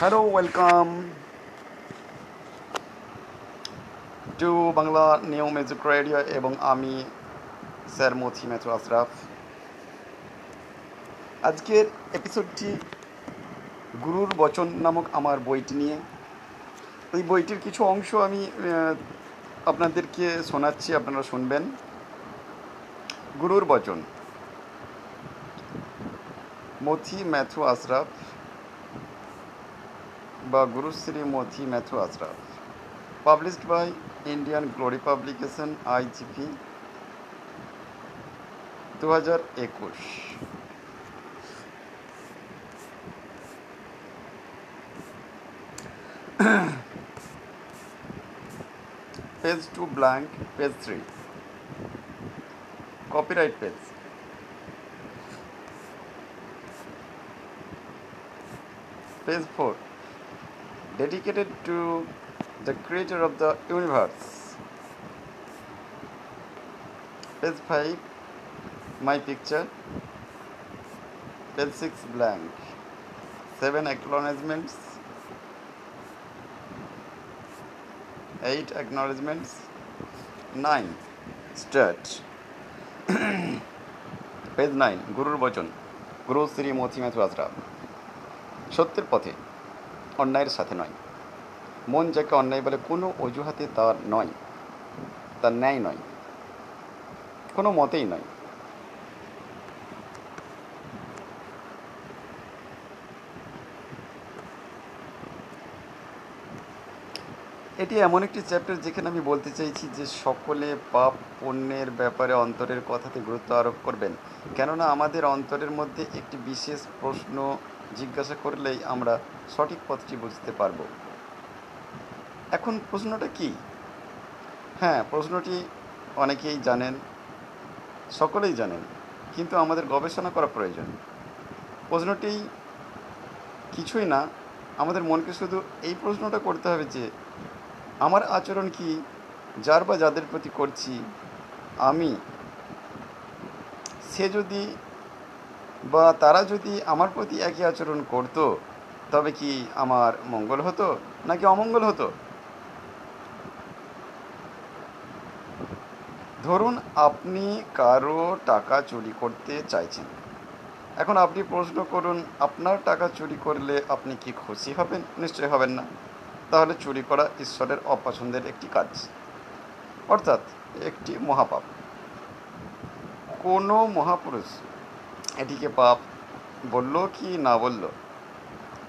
Hello welcome to Bangla new music radio এবং আমি sir মথি মেথু আশরাফ। আজকের এপিসোডটি গুরুর বচন নামক আমার বইটি নিয়ে। ওই বইটির কিছু অংশ আমি আপনাদেরকে শোনাচ্ছি, আপনারা শুনবেন। গুরুর বচন। মথি ম্যাথু আশরাফ। বা Gurushree Mathi Matthew Ashraf published by Indian glory publication, IGP দু হাজার একুশ। Page two blank page three copyright page page 4 dedicated to the creator of the universe page 5 my picture page 6 blank 7 acknowledgements 8 acknowledgements 9 start page 9 গুরুর বচন গুরু শ্রী মথিমেথু আজরা সত্যের পথে অন্যায়ের সাথে নয়। মন যাকে অন্যায় বলে, কোনো অজুহাতে তার নয় তার ন্যায় নয়, কোনো মতেই নয়। এটি এমন একটি চ্যাপ্টার যেখানে আমি বলতে চাইছি যে সকলে পাপ পুণ্যের ব্যাপারে অন্তরের কথাতে গুরুত্ব আরোপ করবেন। কেননা আমাদের অন্তরের মধ্যে একটি বিশেষ প্রশ্ন জিজ্ঞাসা করলেই আমরা সঠিক পথটি বুঝতে পারব। এখন প্রশ্নটা কি? হ্যাঁ প্রশ্নটি অনেকেই জানেন, সকলেই জানেন, কিন্তু আমাদের গবেষণা করা প্রয়োজন। প্রশ্নটি কিছুই না, আমাদের মনকে শুধু এই প্রশ্নটা করতে হবে যে, আমার আচরণ কি, যার বা যাদের প্রতি করছি, আমি, সে যদি বা তারা যদি আমার প্রতি একই আচরণ করত, তবে কি আমার মঙ্গল হতো নাকি অমঙ্গল হতো? ধরুন আপনি কারও টাকা চুরি করতে চাইছেন। এখন আপনি প্রশ্ন করুন, আপনার টাকা চুরি করলে আপনি কি খুশি হবেন? নিশ্চয়ই হবেন না। তাহলে চুরি করা ঈশ্বরের অপছন্দের একটি কাজ। অর্থাৎ একটি মহাপাপ। কোনো মহাপুরুষ এটিকে পাপ বলল, কি না বলল?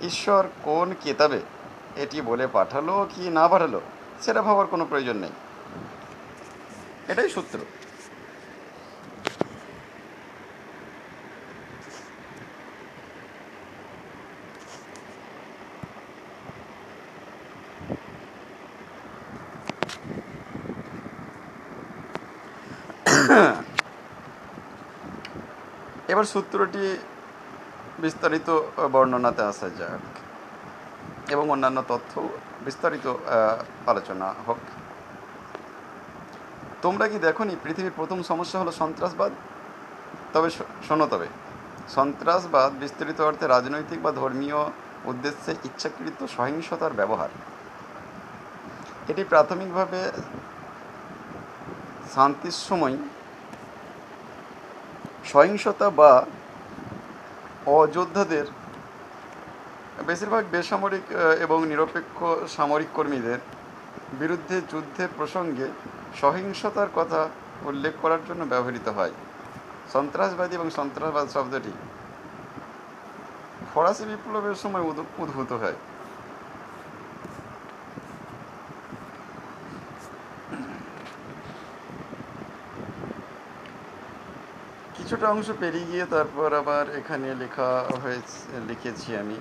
ঈশ্বর কোন কেতাবে এটি বলে পাঠালো কি না পাঠালো, সেটা ভাবার কোনো প্রয়োজন নেই। এটাই সূত্র। এবার সূত্রটি বিস্তারিত বর্ণনাতে আসা যাক। এবং অন্যান্য তথ্য বিস্তারিত আলোচনা হোক। তোমরা কি দেখনি পৃথিবীর প্রথম সমস্যা হলো সন্ত্রাসবাদ? তবে শোনো তবে। সন্ত্রাসবাদ বিস্তৃত অর্থে রাজনৈতিক বা ধর্মীয় উদ্দেশ্যে ইচ্ছাকৃত সহিংসতার ব্যবহার। এটি প্রাথমিকভাবে শান্তির সময় সহিংসতা বা অযোদ্ধাদের, বেশিরভাগ বেসামরিক এবং নিরপেক্ষ সামরিক কর্মীদের বিরুদ্ধে যুদ্ধের প্রসঙ্গে সহিংসতার কথা উল্লেখ করার জন্য ব্যবহৃত হয়। সন্ত্রাসবাদী এবং সন্ত্রাসবাদ শব্দটি ফরাসি বিপ্লবের সময় উদ্ভ- উদ্ভূত হয়। কিছুটা অংশ পেরিয়ে গিয়ে তারপর আবার এখানে লেখা হয়েছে, লিখেছি আমি।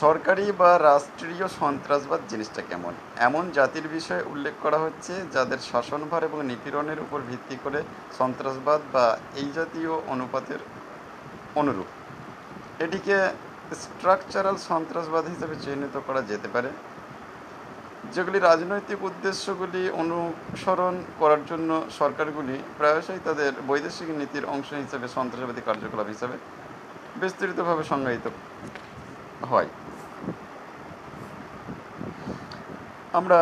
সরকারি বা রাষ্ট্রীয় সন্ত্রাসবাদ জিনিসটা কেমন? এমন জাতির বিষয়ে উল্লেখ করা হচ্ছে যাদের শাসনভার এবং নিপীড়নের উপর ভিত্তি করে সন্ত্রাসবাদ বা এই জাতীয় অনুপাতের অনুরূপ। এটিকে স্ট্রাকচারাল সন্ত্রাসবাদ হিসেবে চিহ্নিত করা যেতে পারে। যেগুলি রাজনৈতিক উদ্দেশ্যগুলি অনুসরণ করার জন্য সরকারগুলি প্রায়শই তাদের বৈদেশিক নীতির অংশ হিসেবে সন্ত্রাসবাদী কার্যকলাপ হিসেবে বিস্তৃতভাবে সংজ্ঞায়িত হয়। আমরা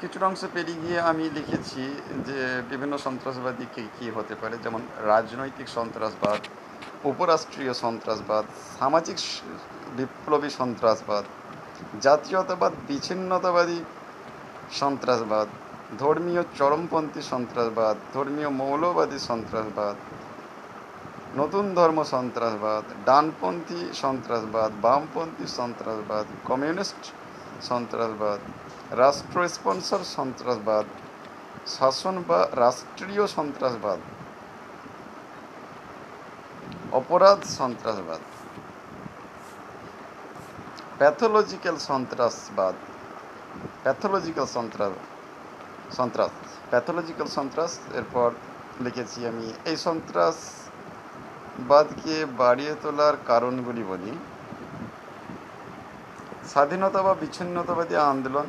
কিছুটা অংশে পেরিয়ে গিয়ে আমি লিখেছি যে বিভিন্ন সন্ত্রাসবাদী কী কী হতে পারে, যেমন রাজনৈতিক সন্ত্রাসবাদ, উপরাষ্ট্রীয় সন্ত্রাসবাদ, সামাজিক বিপ্লবী সন্ত্রাসবাদ জাতীয়তাবাদ, বিচ্ছিন্নতাবাদী সন্ত্রাসবাদ, ধর্মীয় চরমপন্থী সন্ত্রাসবাদ, ধর্মীয় মৌলবাদী সন্ত্রাসবাদ, নতুন ধর্ম সন্ত্রাসবাদ, ডানপন্থী সন্ত্রাসবাদ, বামপন্থী সন্ত্রাসবাদ, কমিউনিস্ট সন্ত্রাসবাদ, রাষ্ট্র স্পন্সর সন্ত্রাসবাদ, শাসন বা রাষ্ট্রীয় সন্ত্রাসবাদ, অপরাধ সন্ত্রাসবাদ। প্যাথোলজিক্যাল সন্ত্রাসবাদ প্যাথোলজিক্যাল সন্ত্রাস সন্ত্রাস। প্যাথোলজিক্যাল সন্ত্রাস, এরপর লিখেছি আমি, এই সন্ত্রাসবাদকে বাড়িয়ে তোলার কারণগুলি বলি। স্বাধীনতা বা বিচ্ছিন্নতাবাদী আন্দোলন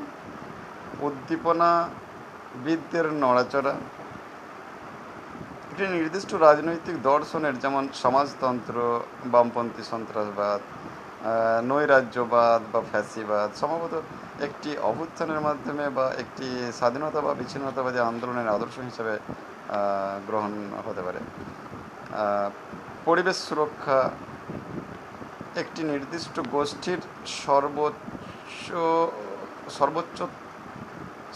উদ্দীপনাবিদদের নড়াচড়া। একটি নির্দিষ্ট রাজনৈতিক দর্শনের, যেমন সমাজতন্ত্র, বামপন্থী সন্ত্রাসবাদ নৈরাজ্যবাদ বা ফ্যাসিবাদ, সম্ভবত একটি অভ্যুত্থানের মাধ্যমে বা একটি স্বাধীনতা বা বিচ্ছিন্নতাবাদী আন্দোলনের আদর্শ হিসেবে গ্রহণ হতে পারে। পরিবেশ সুরক্ষা একটি নির্দিষ্ট গোষ্ঠীর সর্বোচ্চ সর্বোচ্চ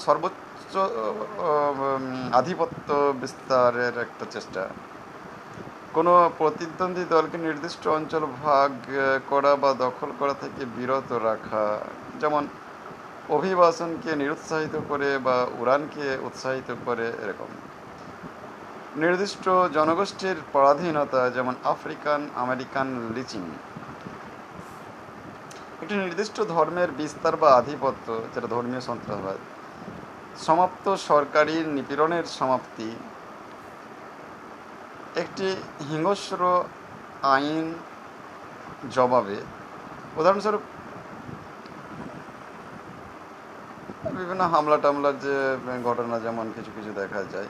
সর্বোচ্চ আধিপত্য বিস্তারের একটা চেষ্টা। কোনো প্রতিদ্বন্দ্বী দলকে নির্দিষ্ট অঞ্চল ভাগ করা বা দখল করা থেকে বিরত রাখা, যেমন অভিবাসনকে নিরুৎসাহিত করে বা উড়ানকে উৎসাহিত করে, এরকম। নির্দিষ্ট জনগোষ্ঠীর পরাধীনতা, যেমন আফ্রিকান, আমেরিকান লিচিং একটি নির্দিষ্ট ধর্মের বিস্তার বা আধিপত্য, যেটা ধর্মীয় সন্ত্রাসবাদ। সমাপ্ত সরকারি নিপীড়নের সমাপ্তি একটি হিংস্র আইন জবাবে উদাহরণস্বরূপ বিভিন্ন হামলা টামলার যে ঘটনা যেমন কিছু কিছু দেখা যায়,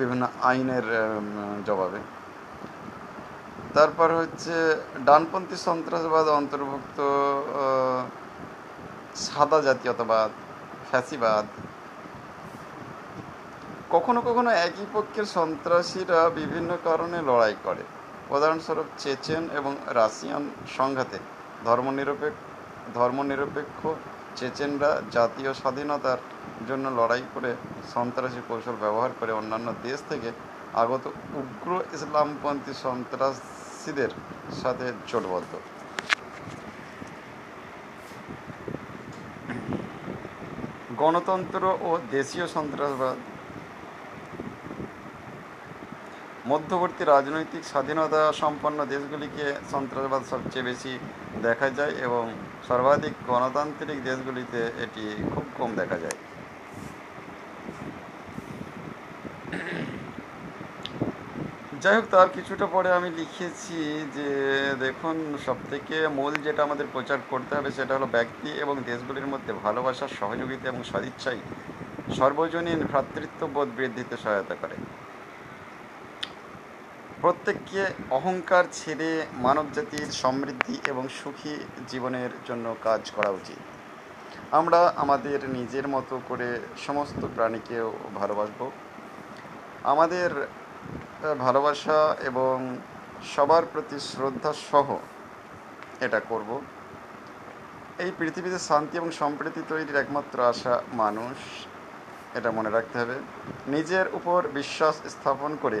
বিভিন্ন আইনের জবাবে। তারপর হচ্ছে ডানপন্থী সন্ত্রাসবাদ অন্তর্ভুক্ত সাদা জাতীয়তাবাদ, ফ্যাসিবাদ কখনো কখনো একই পক্ষের সন্ত্রাসীরা বিভিন্ন কারণে লড়াই করে। উদাহরণস্বরূপ চেচেন এবং রাশিয়ান সংঘাতে ধর্মনিরপেক্ষ ধর্মনিরপেক্ষ চেচেনরা জাতীয় স্বাধীনতার জন্য লড়াই করে সন্ত্রাসী কৌশল ব্যবহার করে অন্যান্য দেশ থেকে আগত উগ্র ইসলামপন্থী সন্ত্রাসীদের সাথে জোটবদ্ধ। গণতন্ত্র ও দেশীয় সন্ত্রাসবাদ মধ্যবর্তী রাজনৈতিক স্বাধীনতা সম্পন্ন দেশগুলিকে সন্ত্রাসবাদ সবচেয়ে বেশি দেখা যায় এবং সর্বাধিক গণতান্ত্রিক দেশগুলিতে এটি খুব কম দেখা যায়। যাই হোক, তার কিছুটা পরে আমি লিখেছি যে, দেখুন, সবথেকে মূল যেটা আমাদের প্রচার করতে হবে সেটা হলো ব্যক্তি এবং দেশগুলির মধ্যে ভালোবাসা সহযোগিতা এবং সদিচ্ছাই সর্বজনীন ভ্রাতৃত্ববোধ বৃদ্ধিতে সহায়তা করে। প্রত্যেককে অহংকার ছেড়ে মানবজাতির সমৃদ্ধি এবং সুখী জীবনের জন্য কাজ করা উচিত। আমরা আমাদের নিজের মতো করে সমস্ত প্রাণীকেও ভালোবাসবো। আমাদের ভালোবাসা এবং সবার প্রতি শ্রদ্ধা সহ এটা করব। এই পৃথিবীতে শান্তি এবং সম্প্রীতি তৈরির একমাত্র আশা মানুষ, এটা মনে রাখতে হবে। নিজের উপর বিশ্বাস স্থাপন করে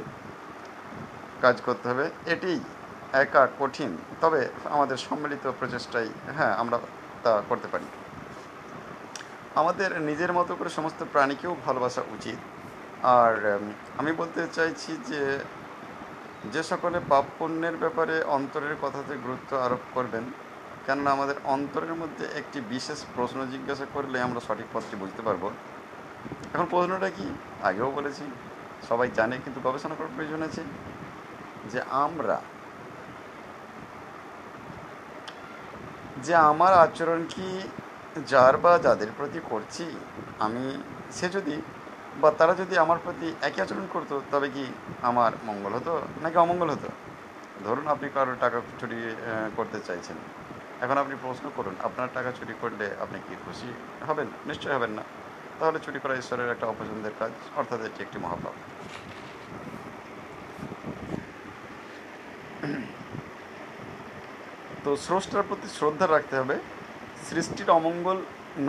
কাজ করতে হবে, এটি একা কঠিন, তবে আমাদের সম্মিলিত প্রচেষ্টাই হ্যাঁ আমরা তা করতে পারি। আমাদের নিজের মতো করে সমস্ত প্রাণীকেও ভালোবাসা উচিত। আর আমি বলতে চাইছি যে যে সকলে পাপ পুণ্যের ব্যাপারে অন্তরের কথাতে গুরুত্ব আরোপ করবেন, কেননা আমাদের অন্তরের মধ্যে একটি বিশেষ প্রশ্ন জিজ্ঞাসা করলে আমরা সঠিক পথটি বুঝতে পারব। এখন প্রশ্নটা কি? আগেও বলেছি, সবাই জানে, কিন্তু গবেষণা করার প্রয়োজন আছে? যে আমরা, যে আমার আচরণ কি যার বা যাদের প্রতি করছি, আমি, সে যদি বা তারা যদি আমার প্রতি একই আচরণ করতো, তবে কি আমার মঙ্গল হতো নাকি অমঙ্গল হতো? ধরুন আপনি কারোর টাকা চুরি করতে চাইছেন। এখন আপনি প্রশ্ন করুন, আপনার টাকা চুরি করলে আপনি কি খুশি হবেন? নিশ্চয়ই হবেন না। তাহলে চুরি করা ঈশ্বরের একটা অপছন্দের কাজ, অর্থাৎ এটি একটি মহাপাপ। তো স্রষ্টার প্রতি শ্রদ্ধা রাখতে হবে, সৃষ্টির অমঙ্গল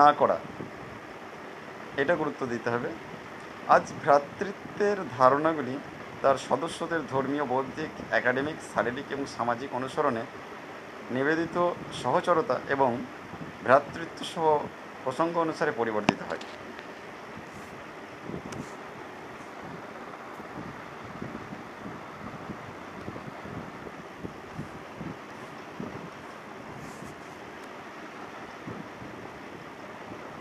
না করা, এটা গুরুত্ব দিতে হবে। আজ ভ্রাতৃত্বের ধারণাগুলি তার সদস্যদের ধর্মীয়, বৌদ্ধিক একাডেমিক শারীরিক এবং সামাজিক অনুসরণে নিবেদিত সহচরতা এবং ভ্রাতৃত্ব সহ প্রসঙ্গ অনুসারে পরিবর্তিত হয়।